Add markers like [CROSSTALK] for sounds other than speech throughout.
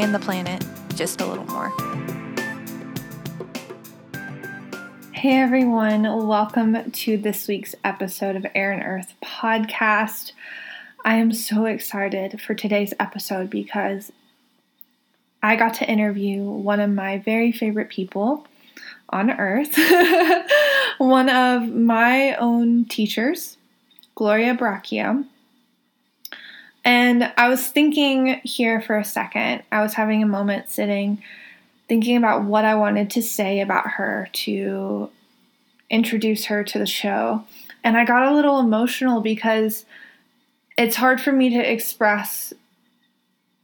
and the planet just a little more. Hey everyone, welcome to this week's episode of Air and Earth podcast. I am so excited for today's episode because I got to interview one of my very favorite people on earth, [LAUGHS] one of my own teachers, Gloria Baraquio. And I was thinking here for a second, I was having a moment sitting thinking about what I wanted to say about her to introduce her to the show. And I got a little emotional because it's hard for me to express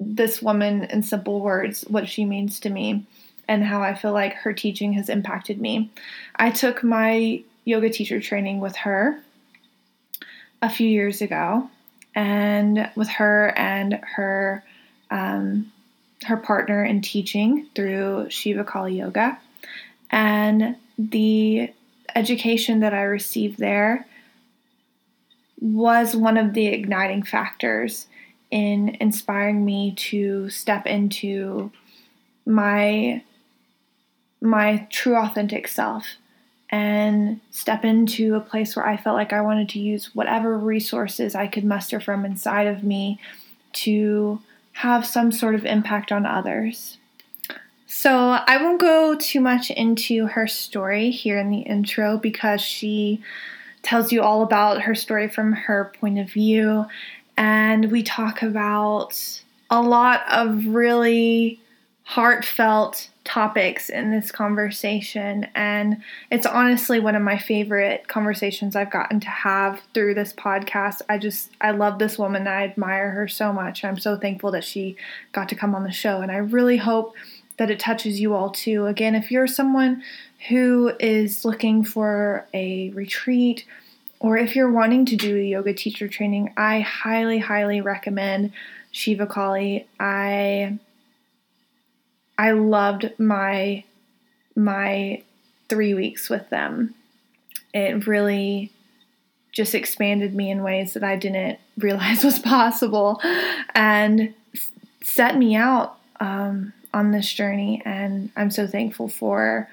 this woman in simple words, what she means to me, and how I feel like her teaching has impacted me. I took my yoga teacher training with her a few years ago, and with her and her um, her partner in teaching through Shiva Kali Yoga, and the education that I received there was one of the igniting factors in inspiring me to step into my my true authentic self and step into a place where I felt like I wanted to use whatever resources I could muster from inside of me to have some sort of impact on others. So, I won't go too much into her story here in the intro because she tells you all about her story from her point of view and we talk about a lot of really heartfelt topics in this conversation. And it's honestly one of my favorite conversations I've gotten to have through this podcast. I just, I love this woman. I admire her so much. I'm so thankful that she got to come on the show. And I really hope that it touches you all too. Again, if you're someone who is looking for a retreat, or if you're wanting to do a yoga teacher training, I highly, highly recommend Shiva Kali. I I loved my my three weeks with them. It really just expanded me in ways that I didn't [LAUGHS] realize was possible, and set me out um, on this journey. And I'm so thankful for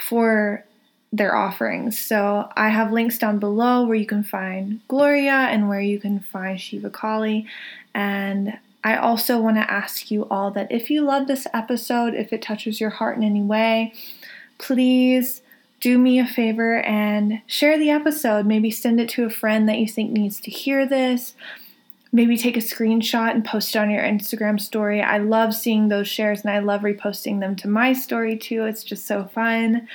for their offerings. So I have links down below where you can find Gloria and where you can find Shiva Kali. And I also want to ask you all that if you love this episode, if it touches your heart in any way, please do me a favor and share the episode. Maybe send it to a friend that you think needs to hear this. Maybe take a screenshot and post it on your Instagram story. I love seeing those shares and I love reposting them to my story too. It's just so fun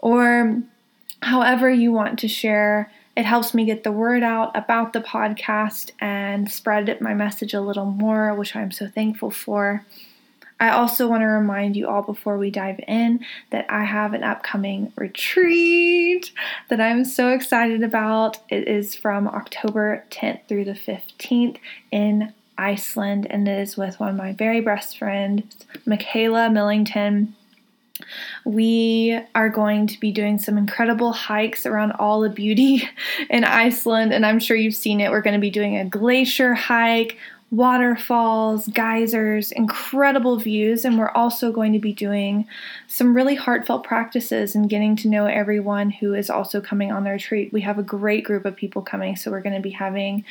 or however you want to share. It helps me get the word out about the podcast and spread my message a little more, which I'm so thankful for. I also want to remind you all before we dive in that I have an upcoming retreat that I'm so excited about. It is from October 10th through the 15th in Iceland, and it is with one of my very best friends, Michaela Millington. We are going to be doing some incredible hikes around all the beauty [LAUGHS] in Iceland, and I'm sure you've seen it. We're going to be doing a glacier hike, waterfalls, geysers, incredible views, and we're also going to be doing some really heartfelt practices and getting to know everyone who is also coming on the retreat. We have a great group of people coming, so we're going to be having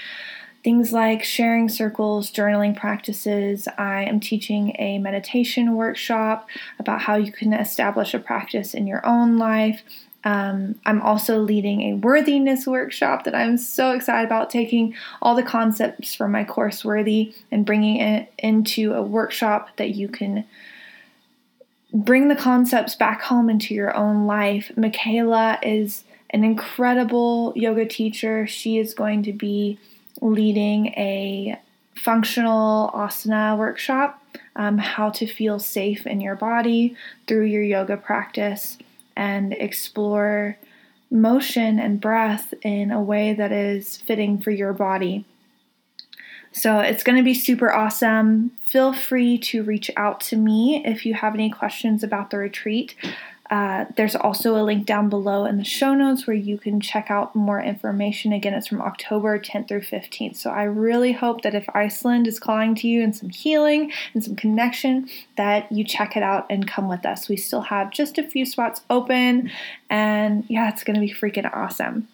Things like sharing circles, journaling practices. I am teaching a meditation workshop about how you can establish a practice in your own life. Um, I'm also leading a worthiness workshop that I'm so excited about taking all the concepts from my course Worthy and bringing it into a workshop that you can bring the concepts back home into your own life. Michaela is an incredible yoga teacher. She is going to be leading a functional asana workshop, um, how to feel safe in your body through your yoga practice and explore motion and breath in a way that is fitting for your body. So it's going to be super awesome. Feel free to reach out to me if you have any questions about the retreat. Uh, there's also a link down below in the show notes where you can check out more information. Again, it's from October 10th through 15th. So I really hope that if Iceland is calling to you and some healing and some connection, that you check it out and come with us. We still have just a few spots open, and yeah, it's going to be freaking awesome.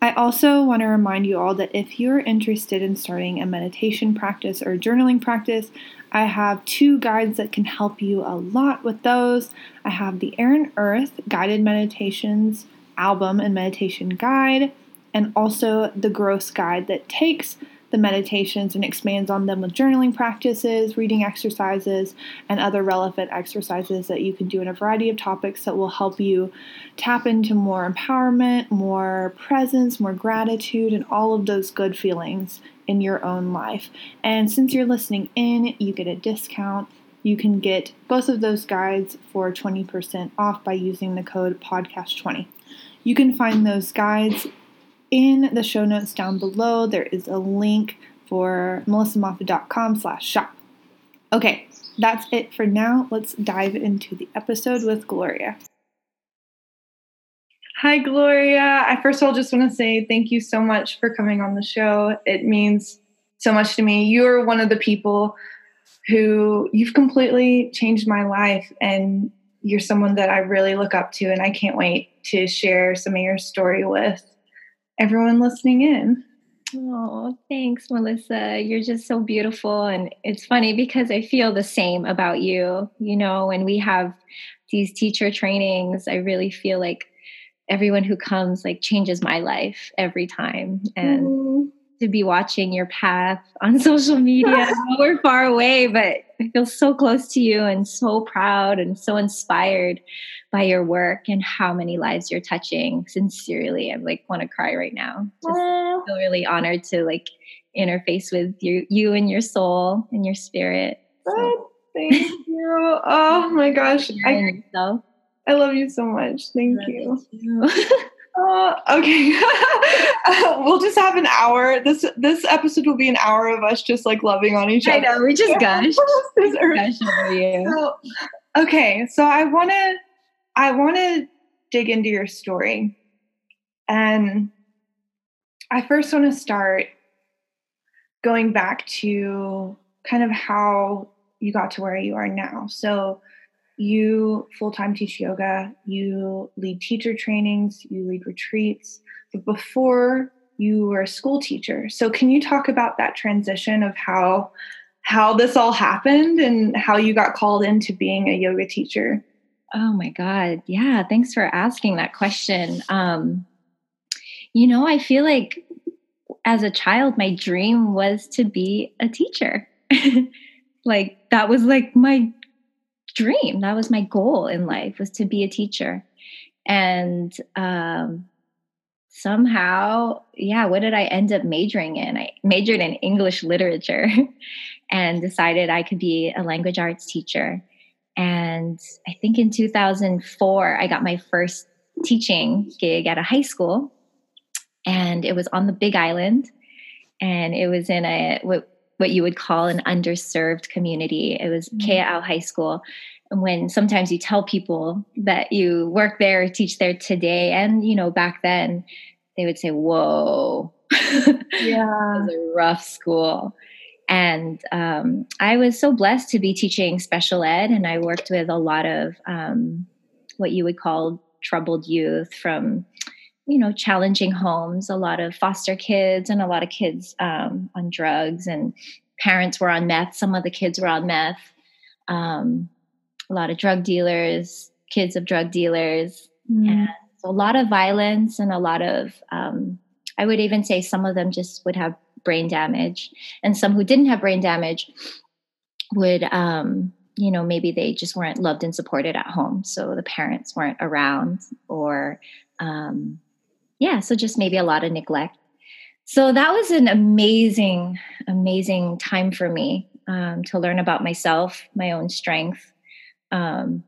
I also want to remind you all that if you're interested in starting a meditation practice or journaling practice, I have two guides that can help you a lot with those. I have the Air and Earth Guided Meditations album and meditation guide, and also the Growth Guide that takes the meditations and expands on them with journaling practices, reading exercises, and other relevant exercises that you can do in a variety of topics that will help you tap into more empowerment, more presence, more gratitude, and all of those good feelings in your own life. And since you're listening in, you get a discount. You can get both of those guides for 20% off by using the code podcast20. You can find those guides in the show notes down below, there is a link for melissamoffat.com slash shop. Okay, that's it for now. Let's dive into the episode with Gloria. Hi, Gloria. I first of all just want to say thank you so much for coming on the show. It means so much to me. You're one of the people who you've completely changed my life, and you're someone that I really look up to, and I can't wait to share some of your story with everyone listening in. Oh, thanks, Melissa. You're just so beautiful. And it's funny because I feel the same about you. You know, when we have these teacher trainings, I really feel like everyone who comes like changes my life every time. And mm. to be watching your path on [LAUGHS] social media, we're far away, but I feel so close to you and so proud and so inspired by your work and how many lives you're touching. Sincerely, I like want to cry right now. Just feel really honored to like interface with you, you and your soul and your spirit. So. Thank you. Oh my gosh. I, I love you so much. Thank you. you. [LAUGHS] Uh, okay, uh, [LAUGHS] we'll just have an hour. This this episode will be an hour of us just like loving on each other. I know we just [LAUGHS] gush. gush over you. So, okay, so I want to I want to dig into your story, and I first want to start going back to kind of how you got to where you are now. So you full time teach yoga, you lead teacher trainings, you lead retreats. But before you were a school teacher. So can you talk about that transition of how how this all happened and how you got called into being a yoga teacher? Oh my god. Yeah, thanks for asking that question. Um you know, I feel like as a child my dream was to be a teacher. [LAUGHS] like that was like my dream. That was my goal in life was to be a teacher. And um, somehow, yeah, what did I end up majoring in? I majored in English literature [LAUGHS] and decided I could be a language arts teacher. And I think in 2004, I got my first teaching gig at a high school. And it was on the Big Island. And it was in a, what what you would call an underserved community. It was mm-hmm. Kea'au High School. And when sometimes you tell people that you work there, teach there today, and you know, back then, they would say, Whoa. [LAUGHS] Yeah. it was a rough school. And um, I was so blessed to be teaching special ed, and I worked with a lot of um, what you would call troubled youth from you know challenging homes a lot of foster kids and a lot of kids um, on drugs and parents were on meth some of the kids were on meth. Um, a lot of drug dealers kids of drug dealers. Mm. and a lot of violence and a lot of um, i would even say some of them just would have brain damage. And some who didn't have brain damage would um, you know maybe they just weren't loved and supported at home. So the parents weren't around or um, yeah, so just maybe a lot of neglect. so that was an amazing, amazing time for me um, to learn about myself, my own strength, um,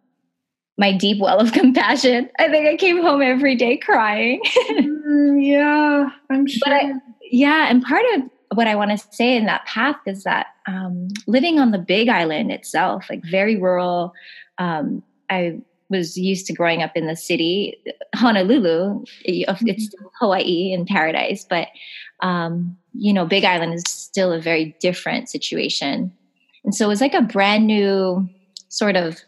my deep well of [LAUGHS] compassion. I think I came home every day crying. [LAUGHS] mm, yeah, I'm sure. I, yeah, and part of what I want to say in that path is that um, living on the Big Island itself, like very rural, um, I was used to growing up in the city, Honolulu. It's mm-hmm. Hawaii in paradise, but um, you know, Big Island is still a very different situation. And so it was like a brand new sort of,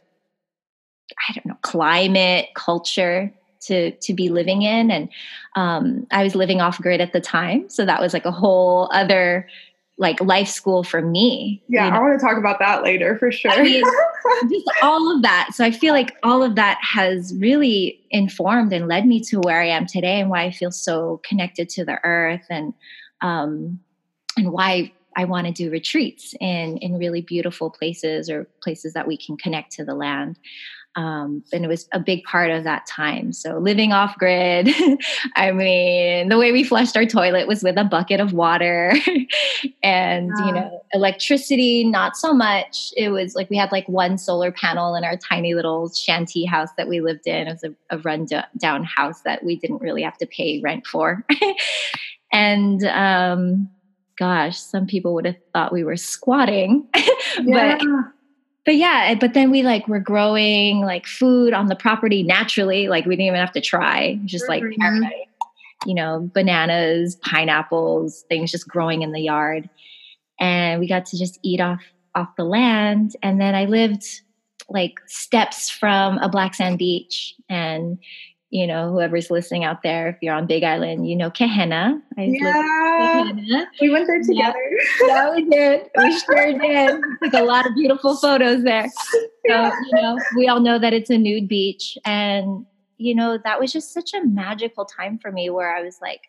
I don't know, climate, culture to to be living in. And um, I was living off grid at the time, so that was like a whole other like life school for me. Yeah, you know? I want to talk about that later for sure. I mean, [LAUGHS] just all of that. So I feel like all of that has really informed and led me to where I am today and why I feel so connected to the earth and um and why I want to do retreats in in really beautiful places or places that we can connect to the land. Um, and it was a big part of that time. So living off grid, [LAUGHS] I mean, the way we flushed our toilet was with a bucket of water, [LAUGHS] and you know, electricity not so much. It was like we had like one solar panel in our tiny little shanty house that we lived in. It was a, a run down house that we didn't really have to pay rent for, [LAUGHS] and um, gosh, some people would have thought we were squatting, yeah. but but yeah, but then we like were growing like food on the property naturally. Like we didn't even have to try, just like mm-hmm. you know, bananas, pineapples, things just growing in the yard. And we got to just eat off off the land. And then I lived like steps from a black sand beach and you know, whoever's listening out there, if you're on Big Island, you know Kehena. I yeah, Kehena. we went there together. Yeah. we did. We sure did. Took a lot of beautiful photos there. So you know, we all know that it's a nude beach, and you know that was just such a magical time for me, where I was like,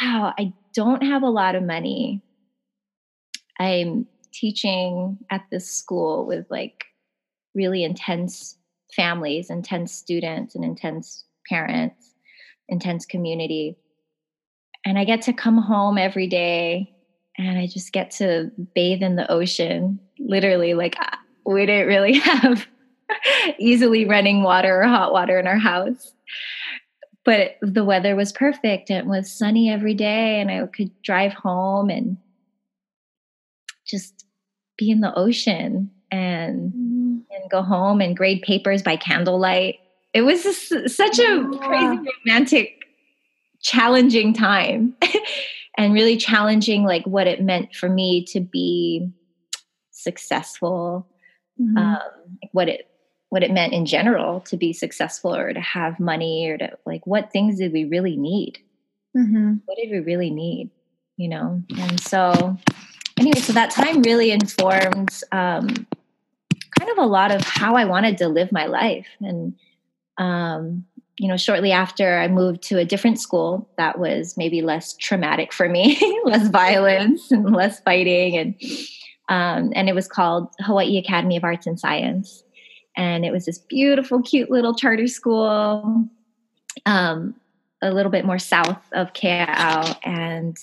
"Wow, I don't have a lot of money. I'm teaching at this school with like really intense families, intense students, and intense parents, intense community. And I get to come home every day and I just get to bathe in the ocean. Literally, like uh, we didn't really [LAUGHS] have easily running water or hot water in our house. But the weather was perfect. It was sunny every day, and I could drive home and just be in the ocean and. And go home and grade papers by candlelight. It was just such a yeah. crazy romantic challenging time [LAUGHS] and really challenging like what it meant for me to be successful mm-hmm. um, what it what it meant in general to be successful or to have money or to like what things did we really need mm-hmm. what did we really need you know and so anyway so that time really informed um, kind of a lot of how I wanted to live my life. And, um, you know, shortly after I moved to a different school that was maybe less traumatic for me, [LAUGHS] less violence and less fighting. And, um, and it was called Hawaii Academy of Arts and Science. And it was this beautiful, cute little charter school, um, a little bit more south of Kea'au. And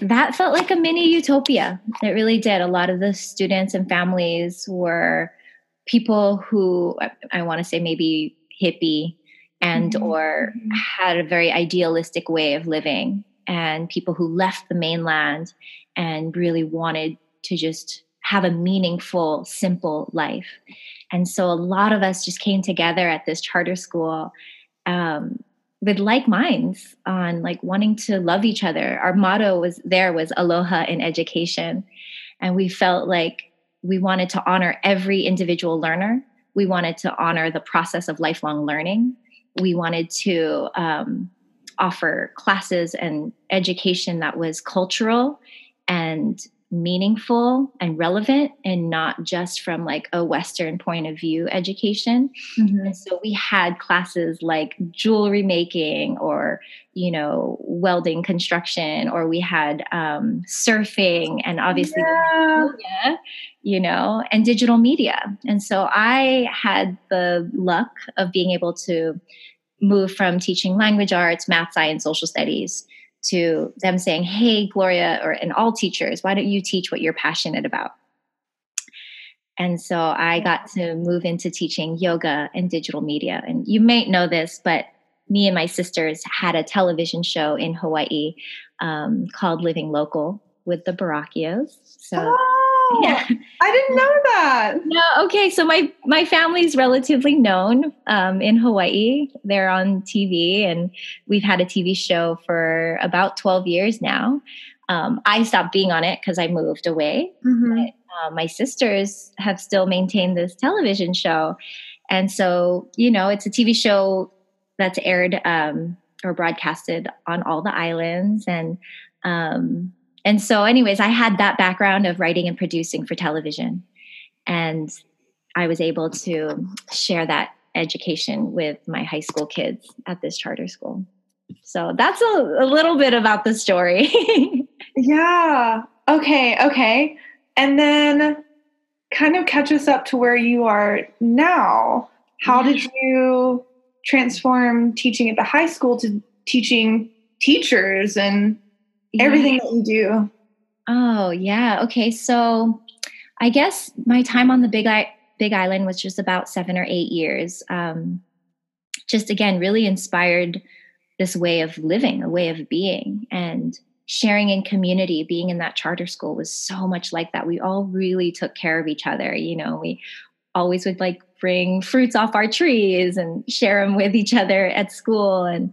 that felt like a mini utopia. It really did. A lot of the students and families were people who I want to say maybe hippie and mm-hmm. or had a very idealistic way of living and people who left the mainland and really wanted to just have a meaningful simple life and so a lot of us just came together at this charter school um, with like minds on like wanting to love each other. Our motto was there was aloha in education. And we felt like we wanted to honor every individual learner. We wanted to honor the process of lifelong learning. We wanted to um, offer classes and education that was cultural and meaningful and relevant and not just from like a western point of view education mm-hmm. and so we had classes like jewelry making or you know welding construction or we had um, surfing and obviously yeah. media, you know and digital media and so i had the luck of being able to move from teaching language arts math science social studies to them saying, Hey, Gloria, or and all teachers, why don't you teach what you're passionate about? And so I got to move into teaching yoga and digital media. And you may know this, but me and my sisters had a television show in Hawaii um, called Living Local with the Baraquios. So oh, yeah. [LAUGHS] I didn't know that. No, okay. So my my family's relatively known um, in Hawaii. They're on TV, and we've had a TV show for about twelve years now. Um, I stopped being on it because I moved away. Mm-hmm. But, uh, my sisters have still maintained this television show, and so you know, it's a TV show that's aired um, or broadcasted on all the islands, and um, and so, anyways, I had that background of writing and producing for television. And I was able to share that education with my high school kids at this charter school. So that's a, a little bit about the story. [LAUGHS] yeah. Okay. Okay. And then kind of catch us up to where you are now. How did you transform teaching at the high school to teaching teachers and everything that you do. Oh, yeah. Okay. So I guess my time on the Big, I- Big Island was just about seven or eight years. Um, just again, really inspired this way of living, a way of being, and sharing in community. Being in that charter school was so much like that. We all really took care of each other. You know, we always would like bring fruits off our trees and share them with each other at school. And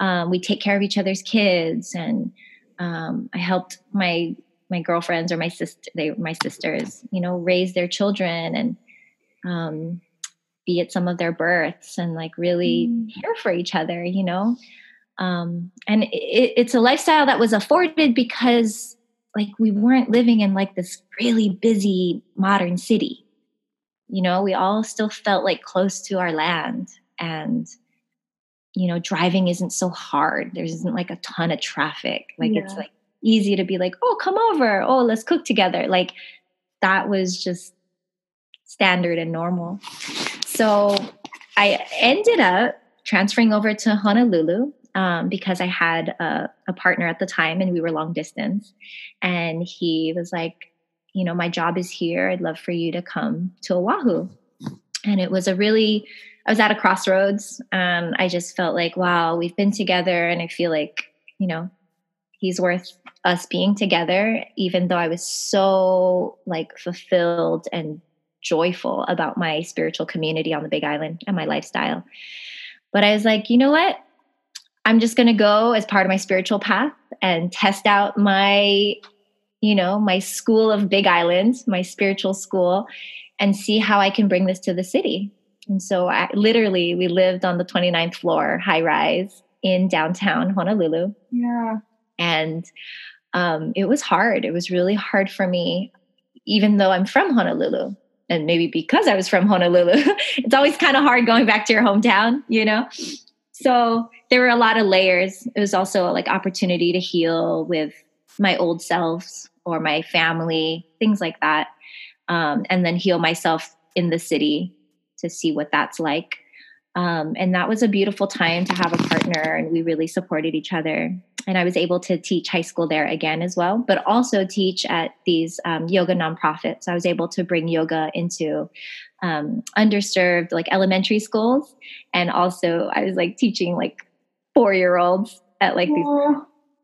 um, we take care of each other's kids and um, I helped my my girlfriends or my sister they my sisters you know raise their children and um, be at some of their births and like really mm. care for each other you know um, and it, it's a lifestyle that was afforded because like we weren't living in like this really busy modern city you know we all still felt like close to our land and you know, driving isn't so hard. There isn't like a ton of traffic. Like yeah. it's like easy to be like, oh, come over. Oh, let's cook together. Like that was just standard and normal. So I ended up transferring over to Honolulu um, because I had a, a partner at the time and we were long distance. And he was like, you know, my job is here. I'd love for you to come to Oahu. And it was a really I was at a crossroads. Um, I just felt like, wow, we've been together, and I feel like, you know, he's worth us being together. Even though I was so like fulfilled and joyful about my spiritual community on the Big Island and my lifestyle, but I was like, you know what? I'm just going to go as part of my spiritual path and test out my, you know, my school of Big Island, my spiritual school, and see how I can bring this to the city. And so I, literally we lived on the 29th floor high rise in downtown Honolulu. Yeah. And um, it was hard. It was really hard for me, even though I'm from Honolulu. And maybe because I was from Honolulu, [LAUGHS] it's always kind of hard going back to your hometown, you know? So there were a lot of layers. It was also like opportunity to heal with my old selves or my family, things like that. Um, and then heal myself in the city to see what that's like. Um, and that was a beautiful time to have a partner, and we really supported each other. And I was able to teach high school there again as well, but also teach at these um, yoga nonprofits. I was able to bring yoga into um, underserved, like elementary schools, and also I was like teaching like four year olds at like these.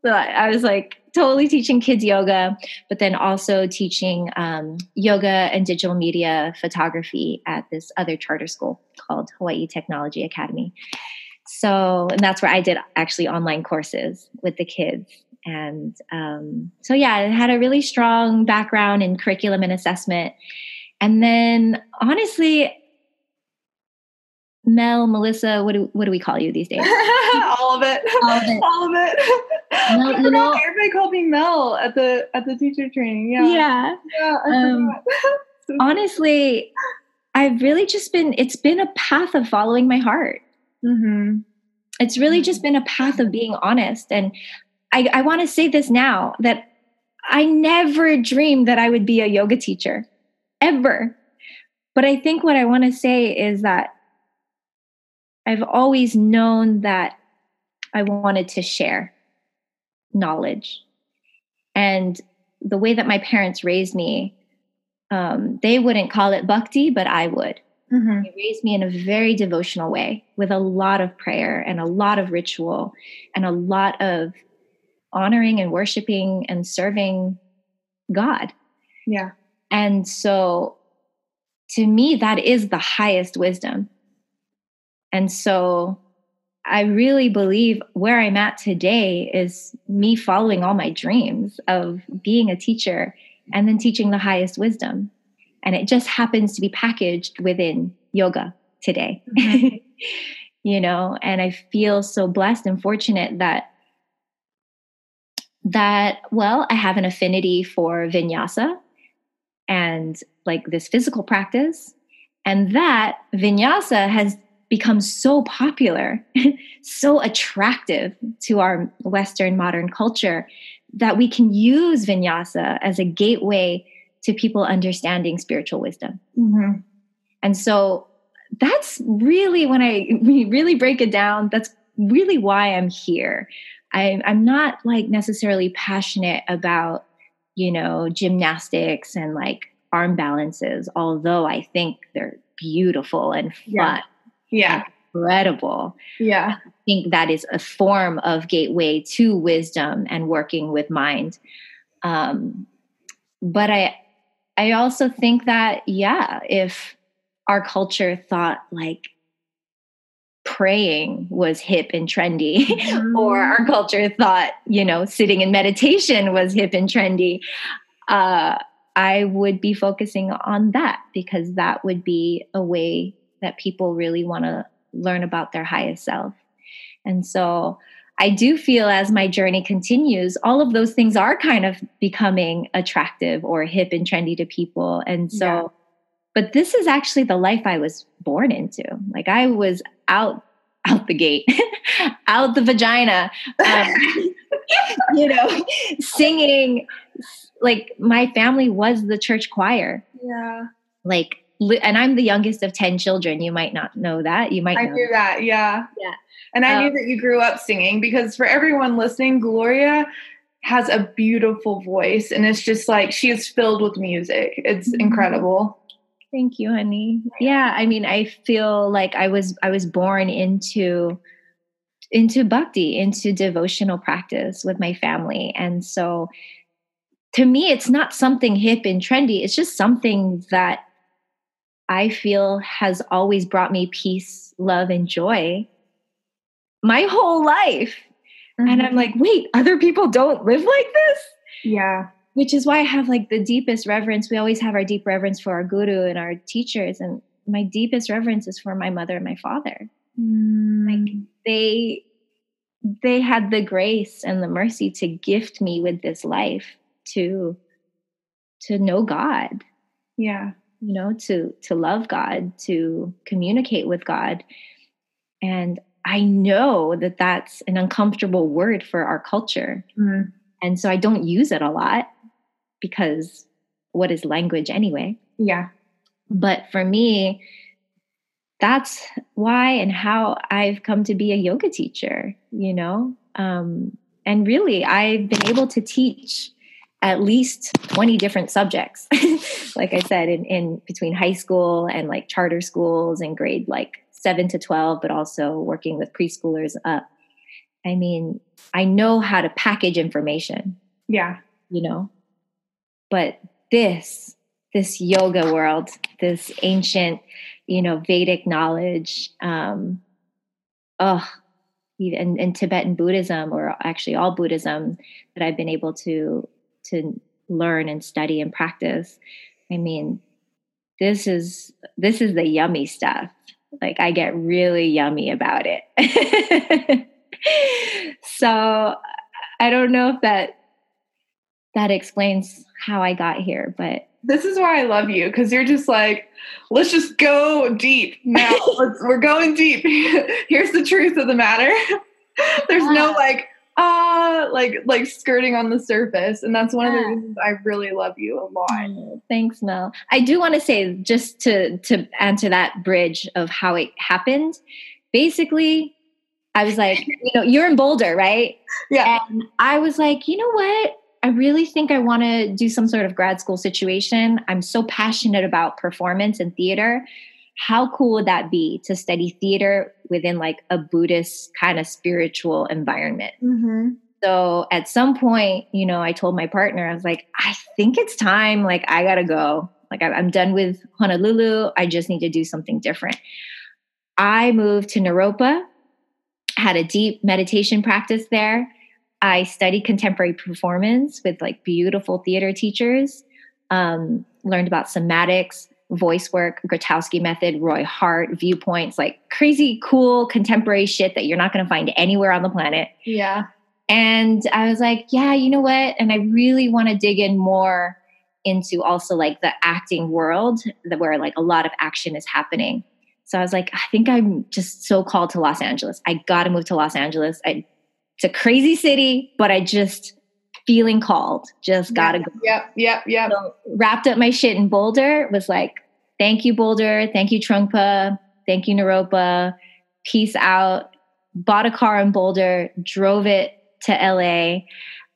So I was like totally teaching kids yoga, but then also teaching um, yoga and digital media photography at this other charter school called Hawaii Technology Academy. So, and that's where I did actually online courses with the kids. And um, so, yeah, I had a really strong background in curriculum and assessment. And then, honestly, Mel, Melissa, what do what do we call you these days? [LAUGHS] All of it. All of it. All of it. [LAUGHS] Mel, [LAUGHS] you know, everybody called me Mel at the at the teacher training. Yeah. Yeah. Yeah. Um, [LAUGHS] honestly, I've really just been. It's been a path of following my heart. Mm-hmm. It's really just been a path of being honest, and I, I want to say this now that I never dreamed that I would be a yoga teacher, ever. But I think what I want to say is that I've always known that I wanted to share. Knowledge. And the way that my parents raised me, um, they wouldn't call it bhakti, but I would. Mm-hmm. They raised me in a very devotional way with a lot of prayer and a lot of ritual and a lot of honoring and worshiping and serving God. Yeah. And so to me, that is the highest wisdom. And so I really believe where I'm at today is me following all my dreams of being a teacher and then teaching the highest wisdom. And it just happens to be packaged within yoga today. Mm-hmm. [LAUGHS] you know, and I feel so blessed and fortunate that that well, I have an affinity for vinyasa and like this physical practice and that vinyasa has become so popular, [LAUGHS] so attractive to our Western modern culture that we can use vinyasa as a gateway to people understanding spiritual wisdom. Mm-hmm. And so that's really when I [LAUGHS] really break it down, that's really why I'm here. I, I'm not like necessarily passionate about, you know, gymnastics and like arm balances, although I think they're beautiful and fun. Yeah. Yeah. Incredible. Yeah. I think that is a form of gateway to wisdom and working with mind. Um, but I I also think that, yeah, if our culture thought like praying was hip and trendy, [LAUGHS] mm-hmm. or our culture thought, you know, sitting in meditation was hip and trendy, uh, I would be focusing on that because that would be a way that people really want to learn about their highest self. And so I do feel as my journey continues, all of those things are kind of becoming attractive or hip and trendy to people. And so, yeah. but this is actually the life I was born into. Like I was out, out the gate, [LAUGHS] out the vagina, um, [LAUGHS] you know, singing. Like my family was the church choir. Yeah. Like, and I'm the youngest of 10 children. You might not know that. You might I know knew that. Yeah. Yeah. And I um, knew that you grew up singing because for everyone listening, Gloria has a beautiful voice and it's just like she is filled with music. It's mm-hmm. incredible. Thank you, honey. Yeah, I mean, I feel like I was I was born into into bhakti, into devotional practice with my family. And so to me it's not something hip and trendy. It's just something that I feel has always brought me peace, love and joy my whole life. Mm-hmm. And I'm mm-hmm. like, wait, other people don't live like this? Yeah. Which is why I have like the deepest reverence. We always have our deep reverence for our guru and our teachers. And my deepest reverence is for my mother and my father. Mm. Like they they had the grace and the mercy to gift me with this life to to know God. Yeah. You know, to to love God, to communicate with God. And I know that that's an uncomfortable word for our culture. Mm. And so I don't use it a lot because what is language anyway? Yeah. But for me, that's why and how I've come to be a yoga teacher, you know? Um, and really, I've been able to teach at least 20 different subjects [LAUGHS] like i said in, in between high school and like charter schools and grade like 7 to 12, but also working with preschoolers up. I mean, I know how to package information. Yeah. You know, but this, this yoga world, this ancient, you know, Vedic knowledge, um, oh, even in Tibetan Buddhism, or actually all Buddhism that I've been able to to learn and study and practice. I mean, this is this is the yummy stuff like I get really yummy about it. [LAUGHS] so I don't know if that that explains how I got here, but this is why I love you because you're just like, let's just go deep now. [LAUGHS] we're going deep. [LAUGHS] Here's the truth of the matter. There's no like, oh, like like skirting on the surface, and that's one yeah. of the reasons I really love you a lot. Oh, thanks, Mel. I do want to say just to to answer that bridge of how it happened. Basically, I was like, [LAUGHS] you know, you're in Boulder, right? Yeah. And I was like, you know what? I really think I want to do some sort of grad school situation. I'm so passionate about performance and theater. How cool would that be to study theater within like a Buddhist kind of spiritual environment? Mm-hmm. So at some point, you know, I told my partner, I was like, I think it's time. Like, I got to go. Like, I'm done with Honolulu. I just need to do something different. I moved to Naropa, had a deep meditation practice there. I studied contemporary performance with like beautiful theater teachers, um, learned about somatics, voice work, Grotowski method, Roy Hart, viewpoints, like crazy cool contemporary shit that you're not to find anywhere on the planet. Yeah. And I was like, yeah, you know what? And I really want to dig in more into also like the acting world where like a lot of action is happening. So I was like, I think I'm just so called to Los Angeles. I got to move to Los Angeles. I, it's a crazy city, but I just feeling called. Just got to go. Yep, yep, yep. So wrapped up my shit in Boulder. Was like, thank you Boulder, thank you Trungpa, thank you Naropa. Peace out. Bought a car in Boulder, drove it to LA.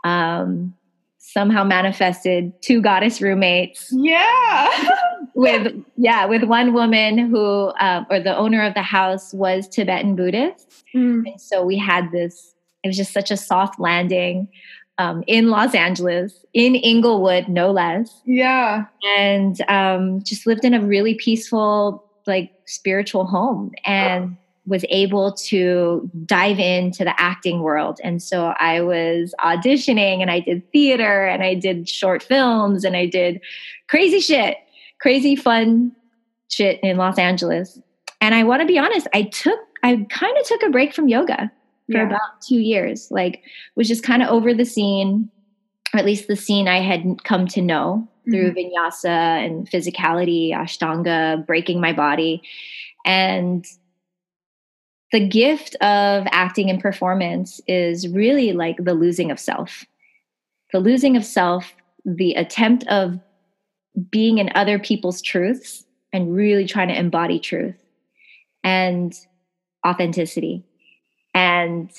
Um, somehow manifested two goddess roommates. Yeah. [LAUGHS] with yeah, with one woman who um, or the owner of the house was Tibetan Buddhist, Mm. and so we had this. It was just such a soft landing um, in Los Angeles, in Inglewood, no less, Yeah. and um, just lived in a really peaceful, like spiritual home, and was able to dive into the acting world. And so I was auditioning and I did theater and I did short films and I did crazy shit, crazy fun shit in Los Angeles. And I want to be honest, I took, I kind of took a break from yoga for Yeah. about two years, like was just kind of over the scene, or at least the scene I had come to know through mm-hmm. vinyasa and physicality, ashtanga, breaking my body. And the gift of acting and performance is really like the losing of self. The losing of self, the attempt of being in other people's truths and really trying to embody truth and authenticity. And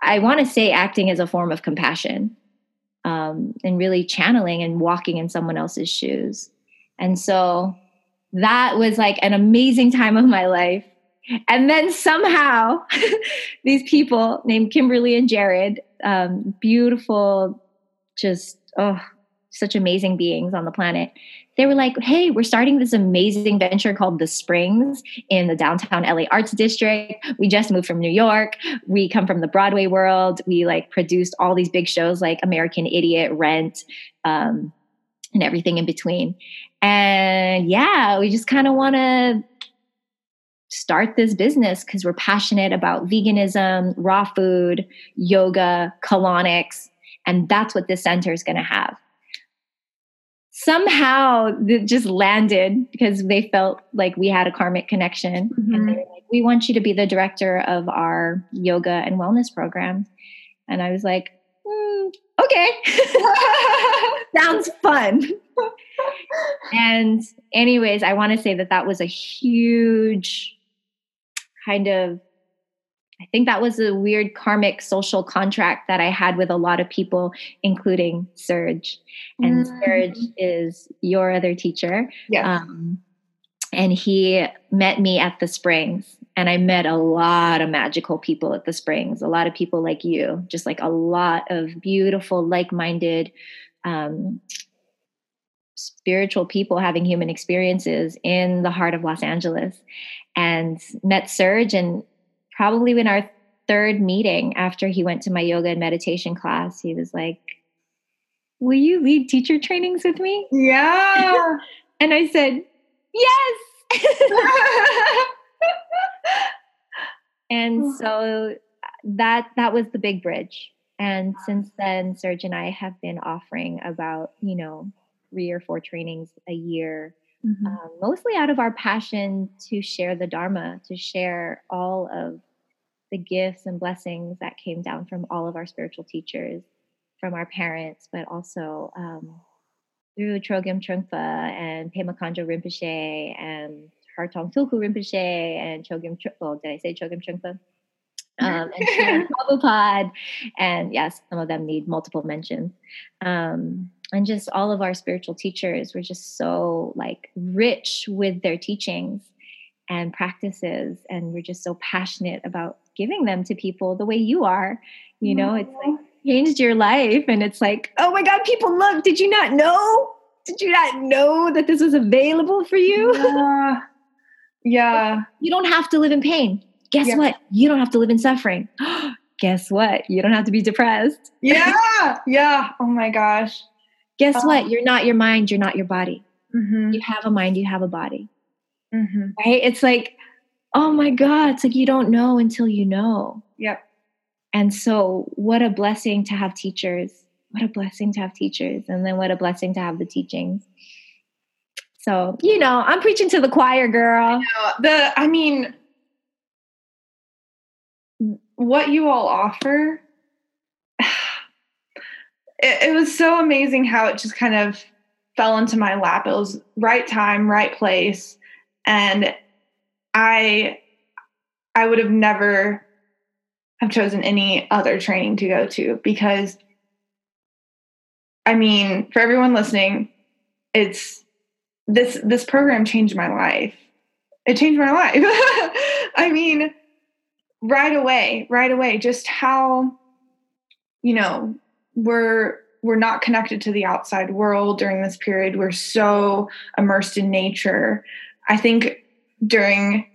I want to say acting is a form of compassion um, and really channeling and walking in someone else's shoes. And so that was like an amazing time of my life. And then somehow, [LAUGHS] these people named Kimberly and Jared, um, beautiful, just, oh, such amazing beings on the planet. They were like, hey, we're starting this amazing venture called The Springs in the downtown LA Arts District. We just moved from New York. We come from the Broadway world. We like produced all these big shows like American Idiot, Rent, um, and everything in between. And yeah, we just kind of want to start this business because we're passionate about veganism, raw food, yoga, colonics, and that's what this center is going to have. Somehow it just landed because they felt like we had a karmic connection. Mhm. And they were like, we want you to be the director of our yoga and wellness program. And I was like, "Mm, okay, [LAUGHS] sounds fun. and, anyways, I want to say that that was a huge kind of I think that was a weird karmic social contract that I had with a lot of people, including Serge. And Mm. Serge is your other teacher. yes. Um, and he met me at the Springs. And I met a lot of magical people at the Springs, a lot of people like you, just like a lot of beautiful, like minded, um, spiritual people having human experiences in the heart of Los Angeles. And met Serge, and probably in our third meeting after he went to my yoga and meditation class, he was like, Will you lead teacher trainings with me? yeah. [LAUGHS] And I said, Yes. [LAUGHS] and so that that was the big bridge. And since then, Serge and I have been offering about, you know, three or four trainings a year, Mhm. um, mostly out of our passion to share the Dharma, to share all of the gifts and blessings that came down from all of our spiritual teachers, from our parents, but also um, through Chogyam Trungpa and Pema Khandro Rinpoche and Tarthang Tulku Rinpoche and Chogyam Trungpa. Oh, did I say Chogyam Trungpa? um, and [LAUGHS] Prabhupada. And yes, some of them need multiple mentions. Um, and just all of our spiritual teachers were just so like rich with their teachings and practices. And we're just so passionate about giving them to people the way you are. You know, it's like changed your life. And it's like, oh my God, people, look, did you not know? Did you not know that this was available for you? Yeah. [LAUGHS] Yeah. You don't have to live in pain. Guess yeah. what? You don't have to live in suffering. [GASPS] Guess what? You don't have to be depressed. Yeah. yeah. Oh my gosh. Guess um, what? You're not your mind. You're not your body. Mm-hmm. You have a mind. You have a body. Mm-hmm. Right? It's like, oh my God. It's like you don't know until you know. Yep. And so, what a blessing to have teachers. What a blessing to have teachers. And then, what a blessing to have the teachings. So, you know, I'm preaching to the choir, girl. I the, I mean, what you all offer, it was so amazing how it just kind of fell into my lap. It was right time, right place. And I, I would have never have chosen any other training to go to because I mean, for everyone listening, it's this this program changed my life. It changed my life. [LAUGHS] I mean, right away, right away, just how you know, we're we're not connected to the outside world during this period. We're so immersed in nature. I think during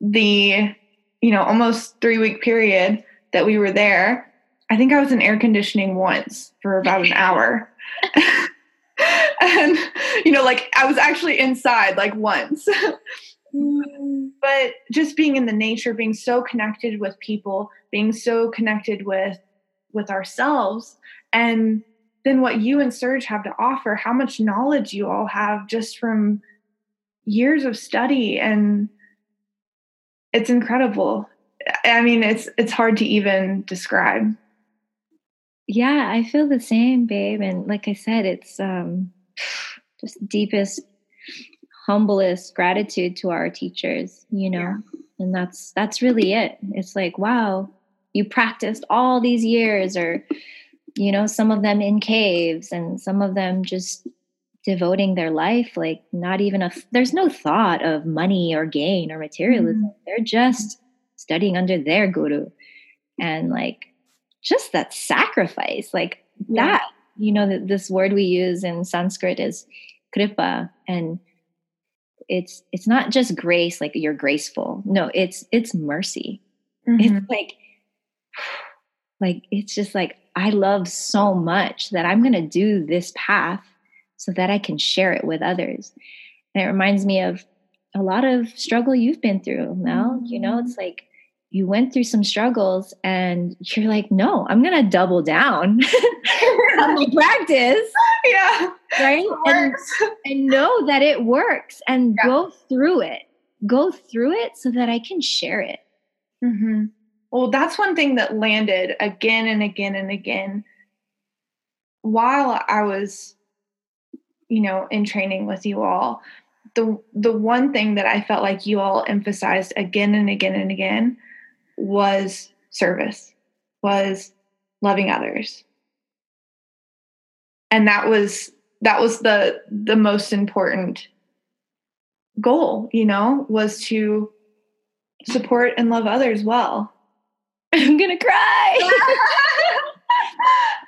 the you know, almost three week period that we were there, I think I was in air conditioning once for about an hour. [LAUGHS] and, you know, like I was actually inside like once. Mm. but just being in the nature, being so connected with people, being so connected with with ourselves and then what you and Serge have to offer, how much knowledge you all have just from years of study and it's incredible. I mean, it's it's hard to even describe. Yeah, I feel the same, babe. And like I said, it's um just deepest, humblest gratitude to our teachers, you know. Yeah. And that's that's really it. It's like, wow, you practiced all these years or you know, some of them in caves and some of them just devoting their life like not even a there's no thought of money or gain or materialism mm-hmm. they're just studying under their guru and like just that sacrifice like yeah. that you know that this word we use in sanskrit is kripa and it's it's not just grace like you're graceful no it's it's mercy mm-hmm. it's like like it's just like i love so much that i'm going to do this path so that I can share it with others. And it reminds me of a lot of struggle you've been through, now. Mm-hmm. You know, it's mm-hmm. like you went through some struggles and you're like, no, I'm going to double down [LAUGHS] on my [LAUGHS] practice. Yeah. Right. And, [LAUGHS] and know that it works and yeah. go through it. Go through it so that I can share it. Mm-hmm. Well, that's one thing that landed again and again and again. While I was you know in training with you all the the one thing that i felt like you all emphasized again and again and again was service was loving others. And that was that was the the most important goal you know was to support and love others well [LAUGHS] i'm gonna cry. [LAUGHS]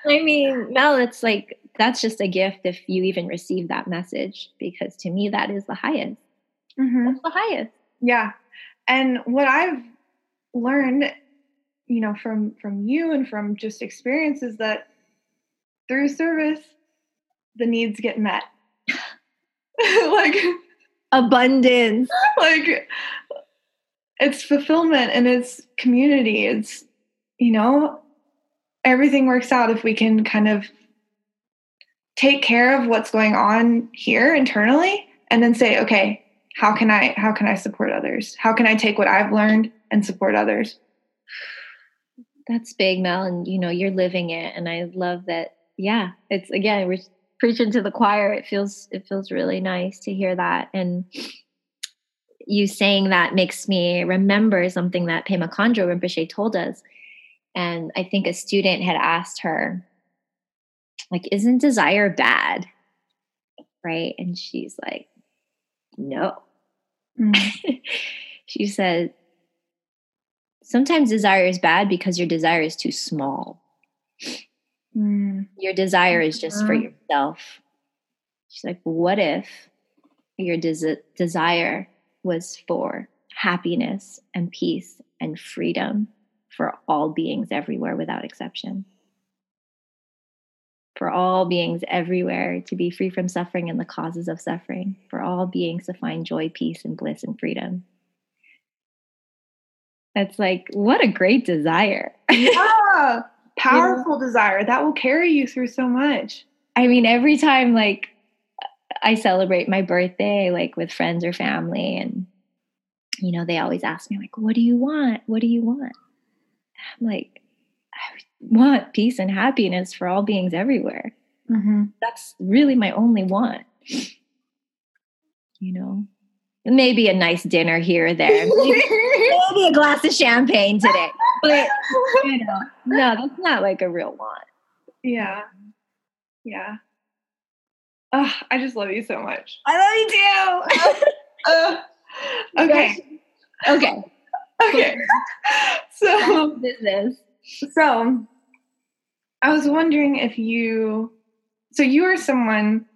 I mean mel it's like that's just a gift if you even receive that message because to me that is the highest. Mm-hmm. that's the highest. Yeah. And what i've learned you know from from you and from just experience is that through service the needs get met. [LAUGHS] Like abundance. like it's fulfillment and it's community. It's you know everything works out if we can kind of take care of what's going on here internally and then say okay how can i how can i support others? How can i take what i've learned and support others? That's big mel and you know you're living it and i love that. Yeah it's again we're preaching to the choir. It feels it feels really nice to hear that and you saying that makes me remember something that Pema Khandro Rinpoche told us. And I think a student had asked her, like, isn't desire bad? Right? And she's like, no. Mm. [LAUGHS] she said, sometimes desire is bad because your desire is too small. Mm. Your desire is just for uh-huh. yourself. She's like, what if your des- desire was for happiness and peace and freedom for all beings everywhere without exception? For all beings everywhere to be free from suffering and the causes of suffering, for all beings to find joy, peace, and bliss and freedom. That's like, what a great desire. [LAUGHS] yeah, powerful know? desire that will carry you through so much. I mean, every time, like, I celebrate my birthday, like, with friends or family, and, you know, they always ask me, like, what do you want? What do you want? I'm like, I want peace and happiness for all beings everywhere. Mm-hmm. That's really my only want. You know, maybe a nice dinner here or there. Maybe, [LAUGHS] maybe a glass of champagne today. But you know, no, that's not like a real want. Yeah. Yeah. Oh, I just love you so much. I love you too. [LAUGHS] uh, okay. Okay. Okay. [LAUGHS] So business. So I was wondering if you so you are someone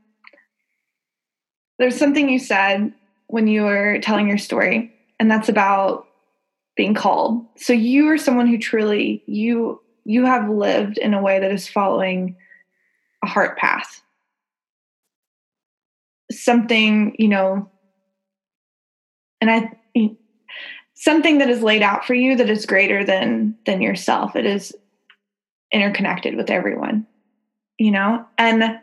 there's something you said when you were telling your story, and that's about being called. So you are someone who truly you you have lived in a way that is following a heart path. Something, you know, and I something that is laid out for you that is greater than than yourself. It is interconnected with everyone. You know? And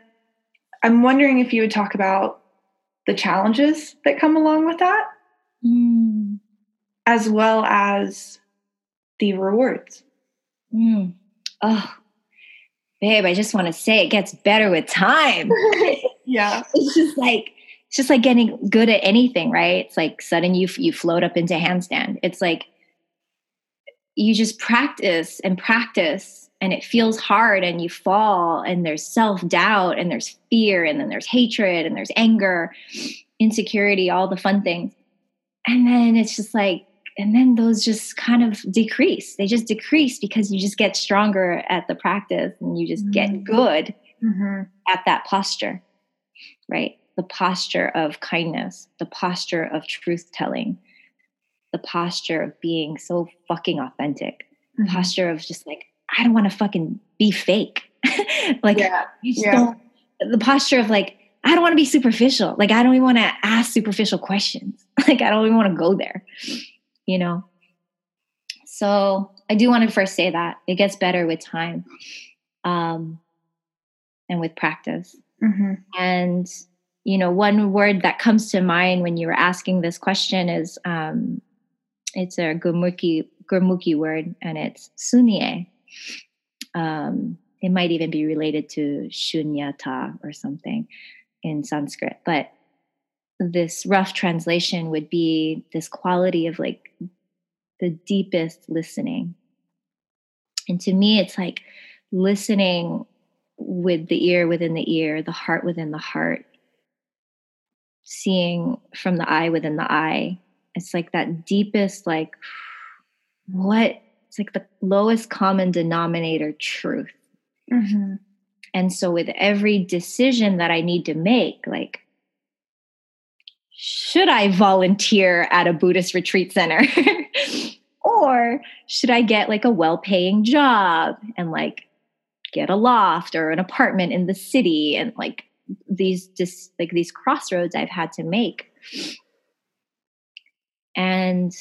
I'm wondering if you would talk about the challenges that come along with that, mm. as well as the rewards. Mm. Oh, babe, I just want to say it gets better with time. [LAUGHS] yeah. It's just like, it's just like getting good at anything, right? It's like sudden you you float up into handstand. It's like you just practice and practice and it feels hard and you fall and there's self-doubt and there's fear and then there's hatred and there's anger insecurity all the fun things and then it's just like and then those just kind of decrease they just decrease because you just get stronger at the practice and you just mm-hmm. get good mm-hmm. at that posture right the posture of kindness the posture of truth telling the posture of being so fucking authentic mm-hmm. posture of just like I don't want to fucking be fake. [LAUGHS] like yeah. you just yeah. don't the posture of like, I don't want to be superficial. Like I don't even want to ask superficial questions. [LAUGHS] like I don't even want to go there. You know? So I do want to first say that it gets better with time. Um and with practice. Mm-hmm. And you know, one word that comes to mind when you were asking this question is um, it's a Gurmukhi Gurmukhi word, and it's sunie, um, it might even be related to shunyata or something in Sanskrit. But this rough translation would be this quality of like the deepest listening. And to me, it's like listening with the ear within the ear, the heart within the heart, seeing from the eye within the eye. It's like that deepest, like, what it's like the lowest common denominator truth. Mm-hmm. And so, with every decision that I need to make, like, should I volunteer at a Buddhist retreat center? [LAUGHS] or should I get like a well paying job and like get a loft or an apartment in the city and like these just like these crossroads I've had to make. And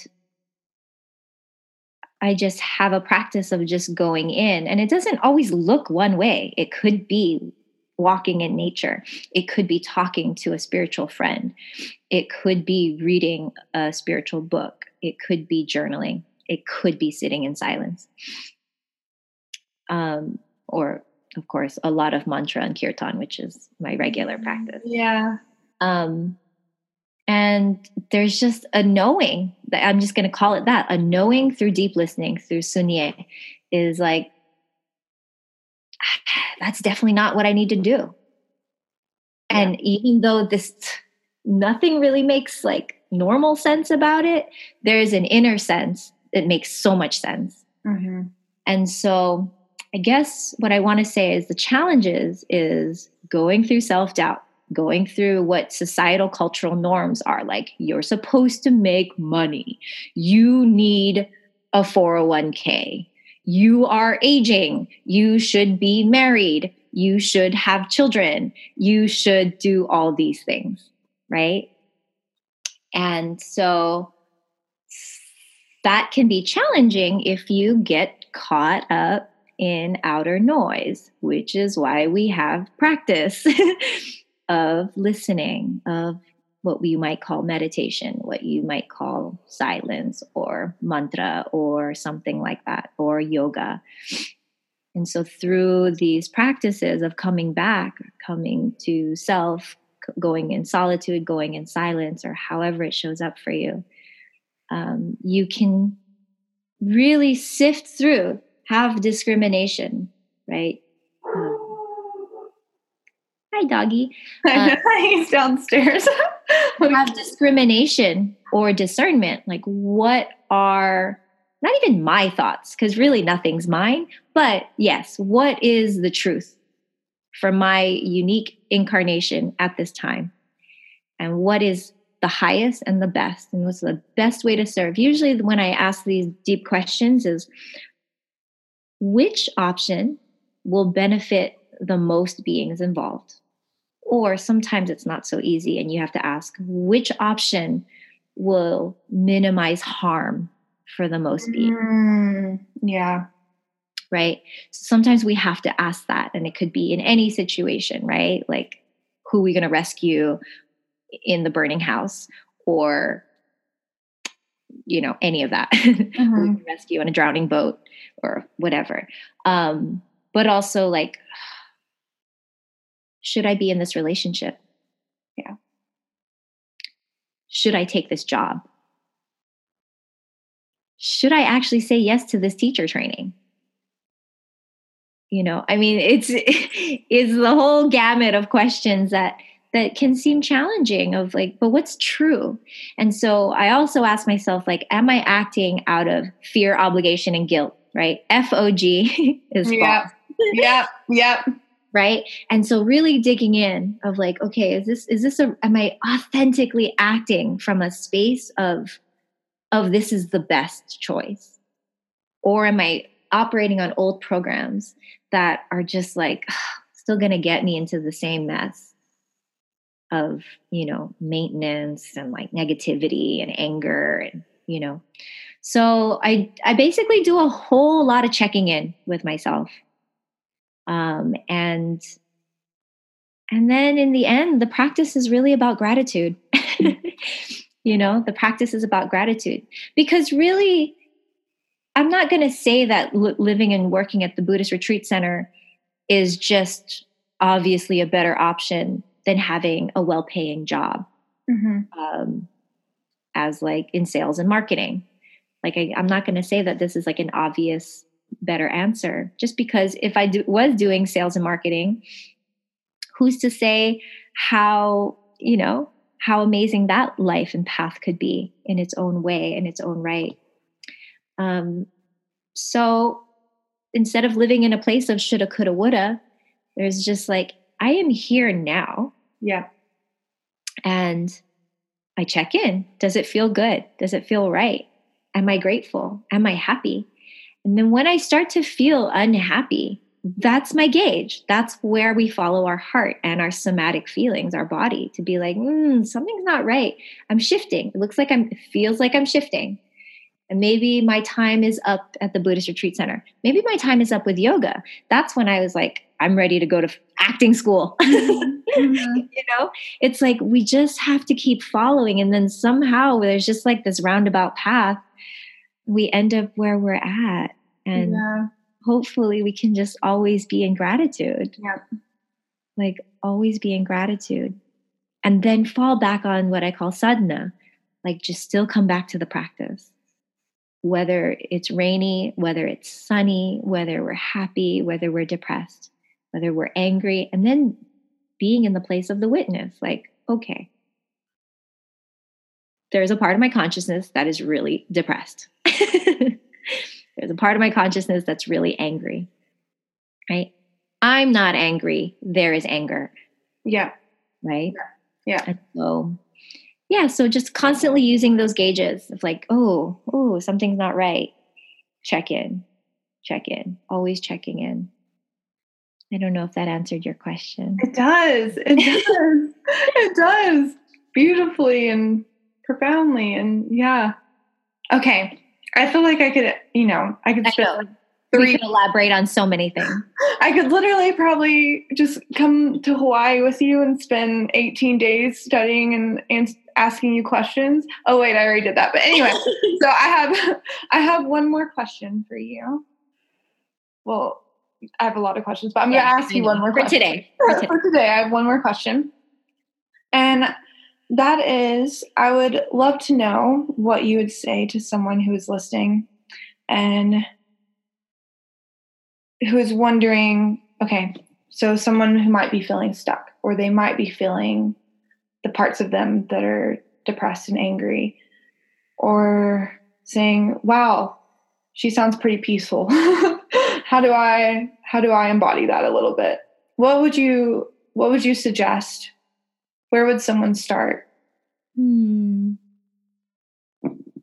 I just have a practice of just going in. And it doesn't always look one way. It could be walking in nature, it could be talking to a spiritual friend, it could be reading a spiritual book, it could be journaling, it could be sitting in silence. Um, or, of course, a lot of mantra and kirtan, which is my regular practice. Yeah. Um, And there's just a knowing that I'm just going to call it that a knowing through deep listening, through sunye, is like, [SIGHS] that's definitely not what I need to do. Yeah. And even though this, nothing really makes like normal sense about it, there's an inner sense that makes so much sense. Mm-hmm. And so I guess what I want to say is the challenges is going through self doubt, going through what societal cultural norms are like you're supposed to make money, you need a 401k, you are aging, you should be married, you should have children, you should do all these things, right? And so that can be challenging if you get caught up in outer noise, which is why we have practice [LAUGHS] of listening, of what we might call meditation, what you might call silence or mantra or something like that, or yoga. And so, through these practices of coming back, coming to self, going in solitude, going in silence, or however it shows up for you, um, you can really sift through, have discrimination, right? Um, hi, doggy. [LAUGHS] Uh, He's downstairs. [LAUGHS] have discrimination or discernment. Like, what are not even my thoughts, because really nothing's mine, but yes, what is the truth for my unique incarnation at this time? And what is the highest and the best? And what's the best way to serve? Usually, when I ask these deep questions, is which option will benefit the most beings involved? Or sometimes it's not so easy, and you have to ask which option will minimize harm for the most beings. Mm, yeah right? Sometimes we have to ask that, and it could be in any situation, right? Like, who are we going to rescue in the burning house, or you know, any of that? [LAUGHS] Mm-hmm. rescue on a drowning boat, or whatever. Um, but also, like, should I be in this relationship? Yeah. Should I take this job? Should I actually say yes to this teacher training? you know i mean it's [LAUGHS] it's the whole gamut of questions that that can seem challenging of like but what's true? And so i also ask myself like am i acting out of fear obligation and guilt right? Fog [LAUGHS] is yep. [LAUGHS] yep. Yep. Right? And so really digging in of like okay is this is this a am i authentically acting from a space of of this is the best choice? Or am i operating on old programs that are just like [SIGHS] still going to get me into the same mess of you know maintenance and like negativity and anger and you know. So i i basically do a whole lot of checking in with myself. Um and and then in the end the practice is really about gratitude. [LAUGHS] You know the practice is about gratitude. Because really I'm not going to say that living and working at the Buddhist Retreat Center is just obviously a better option than having a well paying job mm-hmm. um, as like in sales and marketing. Like, I, am not going to say that this is like an obvious better answer just because if I do, was doing sales and marketing, who's to say how, you know, how amazing that life and path could be in its own way, in its own right. Um, so instead of living in a place of shoulda, coulda, woulda, there's just like, I am here now. Yeah. And I check in. Does it feel good? Does it feel right? Am I grateful? Am I happy? And then when I start to feel unhappy, that's my gauge. That's where we follow our heart and our somatic feelings, our body, to be like, mm, something's not right. I'm shifting. It looks like I'm, it feels like I'm shifting. And maybe my time is up at the Buddhist Retreat Center. Maybe my time is up with yoga. That's when I was like, I'm ready to go to acting school. [LAUGHS] Mm-hmm. you know, it's like we just have to keep following. And then somehow there's just like this roundabout path. We end up where we're at. And yeah. hopefully we can just always be in gratitude. Yeah. Like always be in gratitude. and then fall back on what I call sadhana, like just still come back to the practice. Whether it's rainy, whether it's sunny, whether we're happy, whether we're depressed, whether we're angry, and then being in the place of the witness, like, okay, there's a part of my consciousness that is really depressed. [LAUGHS] there's a part of my consciousness that's really angry, right? I'm not angry. There is anger. Yeah. Right. Yeah. And so, yeah. So just constantly using those gauges of like, oh, oh, something's not right. Check in, check in, always checking in. I don't know if that answered your question. It does. It [LAUGHS] does. it does beautifully and profoundly. And yeah. Okay. I feel like I could, you know, I could spend three. We could elaborate on so many things. I could literally probably just come to Hawaii with you and spend 18 days studying and, and asking you questions. Oh wait, I already did that. But anyway, [LAUGHS] so I have [LAUGHS] I have one more question for you. Well, I have a lot of questions, but I'm yeah, going to ask you one more for question. today. For today. for today, I have one more question. And that is, I would love to know what you would say to someone who is listening and who is wondering okay, so someone who might be feeling stuck or they might be feeling the parts of them that are depressed and angry or saying, wow, she sounds pretty peaceful. [LAUGHS] how do I how do I embody that a little bit? What would you what would you suggest? Where would someone start? Hmm.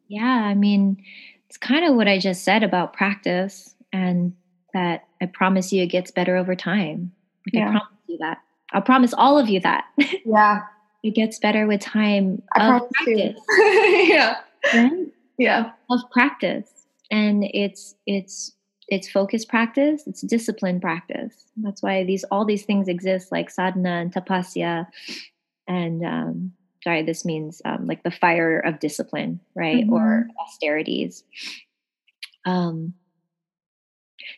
Yeah, I mean, it's kind of what I just said about practice and that I promise you it gets better over time. Like yeah. I promise you that. I'll promise all of you that. [LAUGHS] Yeah. It gets better with time I of practice. [LAUGHS] yeah. Right? Yeah. Of practice. And it's it's it's focused practice, it's discipline practice. That's why these all these things exist like sadhana and tapasya and um sorry, this means um, like the fire of discipline, right? Mm-hmm. Or austerities. Um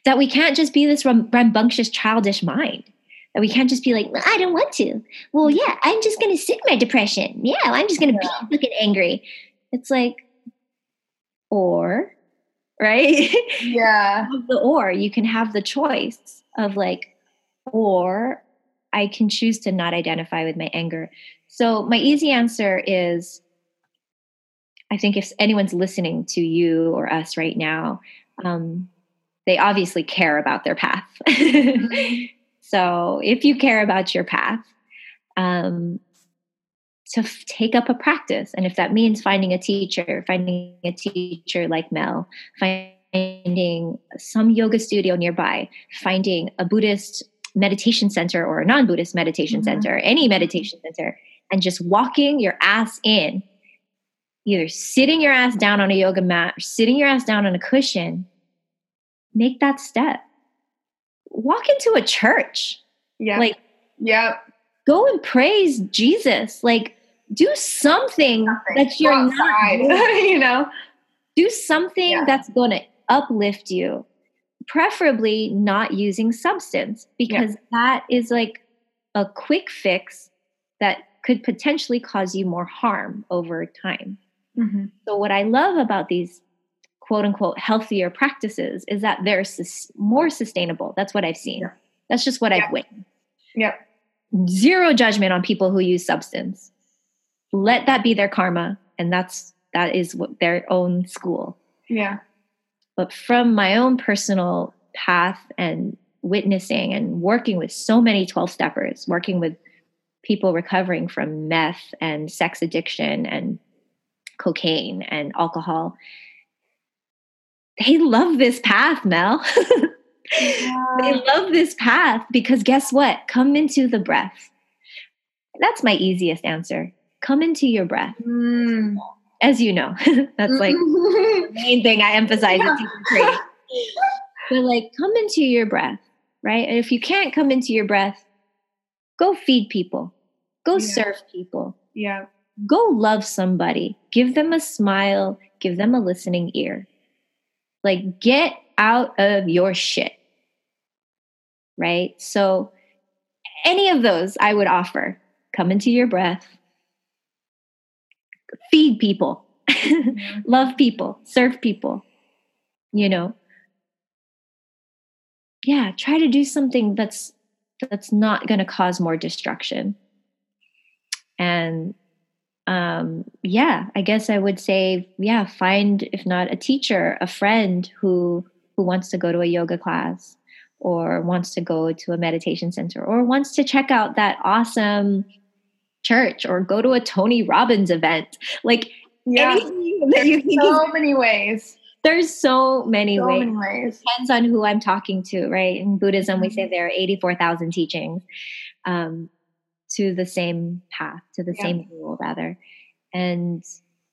that we can't just be this rambunctious, childish mind. We can't just be like, well, I don't want to. Well, mm-hmm. yeah, I'm just going to sit in my depression. Yeah, I'm just going to yeah. be looking angry. It's like, or, right? Yeah. [LAUGHS] the or, you can have the choice of like, or I can choose to not identify with my anger. So, my easy answer is I think if anyone's listening to you or us right now, um, they obviously care about their path. [LAUGHS] so if you care about your path, um, to f- take up a practice, and if that means finding a teacher, finding a teacher like Mel, finding some yoga studio nearby, finding a Buddhist meditation center or a non-Buddhist meditation mm-hmm. center, any meditation center, and just walking your ass in, either sitting your ass down on a yoga mat or sitting your ass down on a cushion make that step. Walk into a church. Yeah. Like, yeah. Go and praise Jesus. Like, do something, something. that you're outside, not, [LAUGHS] you know, do something yeah. that's going to uplift you, preferably not using substance, because yeah. that is like a quick fix that could potentially cause you more harm over time. Mm-hmm. So, what I love about these quote unquote healthier practices is that they're sus- more sustainable. That's what I've seen. Yeah. That's just what yeah. I've witnessed. Yeah. Zero judgment on people who use substance. Let that be their karma, and that's that is what their own school. Yeah. But from my own personal path and witnessing and working with so many 12 steppers, working with people recovering from meth and sex addiction and cocaine and alcohol, they love this path, Mel. [LAUGHS] yeah. They love this path because guess what? Come into the breath. That's my easiest answer. Come into your breath. Mm. As you know, [LAUGHS] that's like [LAUGHS] the main thing I emphasize yeah. But like, come into your breath, right? And if you can't come into your breath, go feed people, go yeah. serve people. Yeah. Go love somebody. Give them a smile. Give them a listening ear. Like, get out of your shit. Right? So, any of those I would offer. come into your breath, feed people, [LAUGHS] love people, serve people, you know. Yeah, try to do something that's that's not going to cause more destruction. And um yeah, I guess I would say yeah, find if not a teacher, a friend who who wants to go to a yoga class or wants to go to a meditation center or wants to check out that awesome church or go to a Tony Robbins event. Like yeah. anything that you think so many ways. There's so many so ways. Many ways. Depends on who I'm talking to, right? In Buddhism, we say mm-hmm. there are 84,000 teachings um, to the same path, to the yeah. same rule, rather. And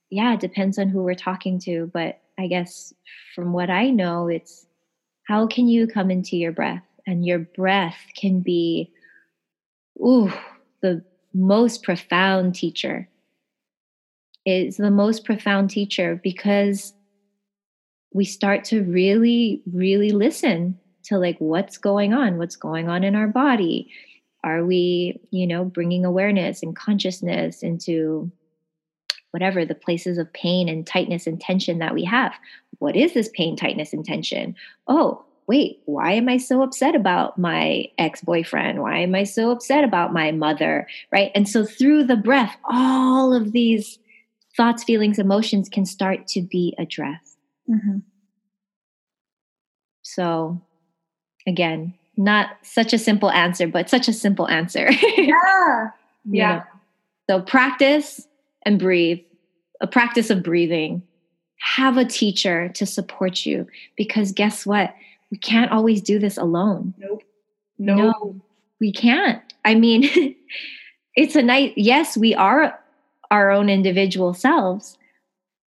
yeah, it depends on who we're talking to. But I guess from what I know, it's how can you come into your breath? And your breath can be, ooh, the most profound teacher. Is the most profound teacher because we start to really, really listen to like what's going on, what's going on in our body. Are we, you know, bringing awareness and consciousness into whatever the places of pain and tightness and tension that we have. What is this pain, tightness, and tension? Oh, wait, why am I so upset about my ex boyfriend? Why am I so upset about my mother? Right. And so through the breath, all of these thoughts, feelings, emotions can start to be addressed. Mm-hmm. So, again, not such a simple answer, but such a simple answer. [LAUGHS] yeah. Yeah. Know? So, practice and breathe, a practice of breathing. Have a teacher to support you because guess what? We can't always do this alone. Nope. Nope. No, we can't. I mean, [LAUGHS] it's a night. Yes, we are our own individual selves,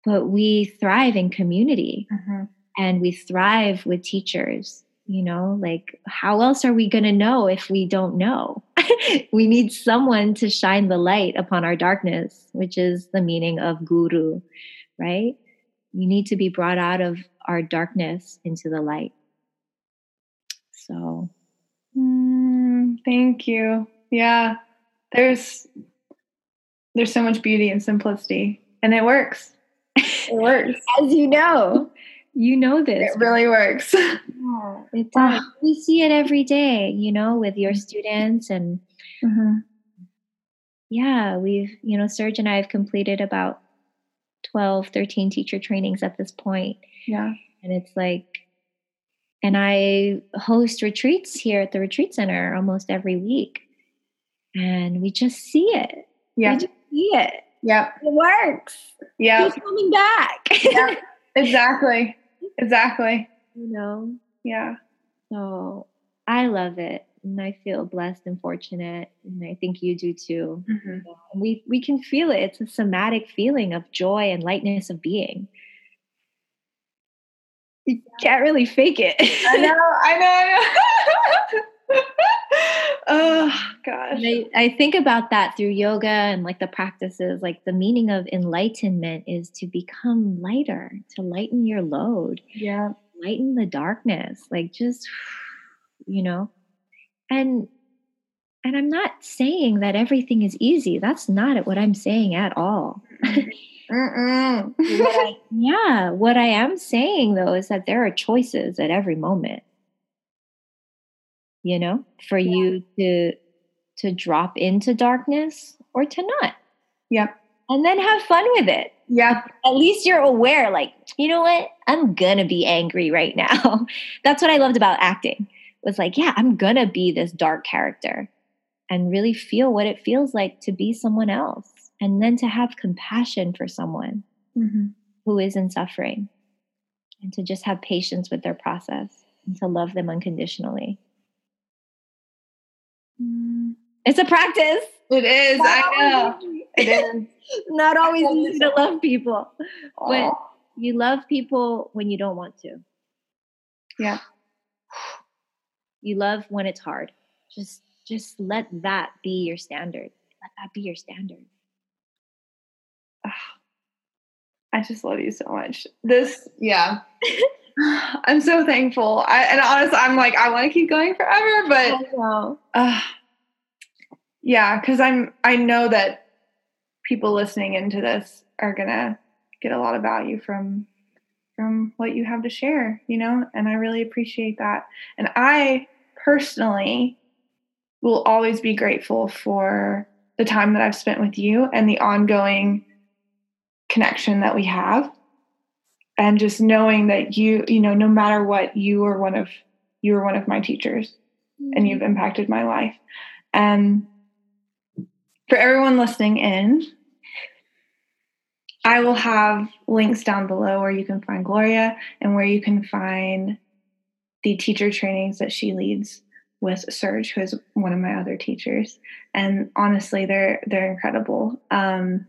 but we thrive in community mm-hmm. and we thrive with teachers. You know, like how else are we going to know if we don't know? [LAUGHS] we need someone to shine the light upon our darkness, which is the meaning of guru, right? We need to be brought out of our darkness into the light. So, mm, thank you. Yeah, there's there's so much beauty and simplicity, and it works. [LAUGHS] It works, as you know. You know this. It really works. [LAUGHS] Yeah, it does. we see it every day, you know, with your students and mm-hmm. yeah, we've, you know, Serge and I have completed about 12, 13 teacher trainings at this point. Yeah. And it's like, and I host retreats here at the retreat center almost every week. And we just see it. Yeah. We just see it. Yep. It works. Yeah. Keep coming back. [LAUGHS] yeah. Exactly. Exactly. You know? Yeah. So I love it. And I feel blessed and fortunate. And I think you do too. Mm-hmm. We we can feel it. It's a somatic feeling of joy and lightness of being. You can't really fake it. I know, I know, I know. [LAUGHS] [LAUGHS] oh gosh. I, I think about that through yoga and like the practices, like the meaning of enlightenment is to become lighter, to lighten your load. Yeah. lighten the darkness like just you know? And and i'm not saying that everything is easy. That's not what i'm saying at all. [LAUGHS] Yeah. What i am saying though is that there are choices at every moment you know for yeah. you to to drop into darkness or to not yep and then have fun with it yeah. At least you're aware, like, you know what? I'm gonna be angry right now. [LAUGHS] That's what I loved about acting. Was like, yeah, I'm gonna be this dark character and really feel what it feels like to be someone else. And then to have compassion for someone mm-hmm. who is in suffering. And to just have patience with their process and to love them unconditionally. Mm. It's a practice. It is. I know. It is. [LAUGHS] Not always easy to love people. Aww. But you love people when you don't want to. Yeah. You love when it's hard. Just just let that be your standard. Let that be your standard. I just love you so much. This, yeah. [LAUGHS] [SIGHS] I'm so thankful. I, and honestly, I'm like, I want to keep going forever, but uh, yeah, because I'm I know that people listening into this are gonna get a lot of value from from what you have to share, you know, and I really appreciate that. And I personally will always be grateful for the time that I've spent with you and the ongoing connection that we have. And just knowing that you, you know, no matter what, you are one of you are one of my teachers mm-hmm. and you've impacted my life. And for everyone listening in, I will have links down below where you can find Gloria and where you can find the teacher trainings that she leads with Serge, who is one of my other teachers. And honestly, they're they're incredible. Um,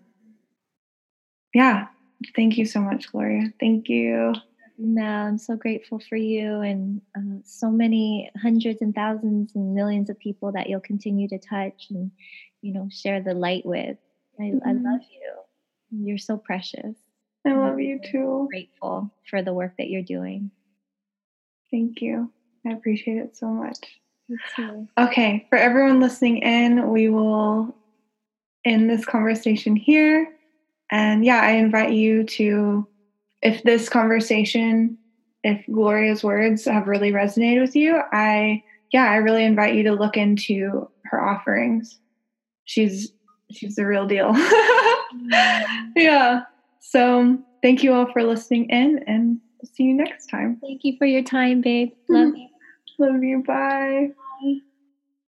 yeah, thank you so much, Gloria. Thank you. No, I'm so grateful for you and uh, so many hundreds and thousands and millions of people that you'll continue to touch and you know share the light with. I, mm-hmm. I love you. You're so precious. I love you too. Grateful for the work that you're doing. Thank you. I appreciate it so much. Okay, for everyone listening in, we will end this conversation here. And yeah, I invite you to, if this conversation, if Gloria's words have really resonated with you, I, yeah, I really invite you to look into her offerings. She's, she's the real deal. [LAUGHS] yeah. So thank you all for listening in and see you next time. Thank you for your time, babe. Love mm-hmm. you. Love you. Bye. Bye.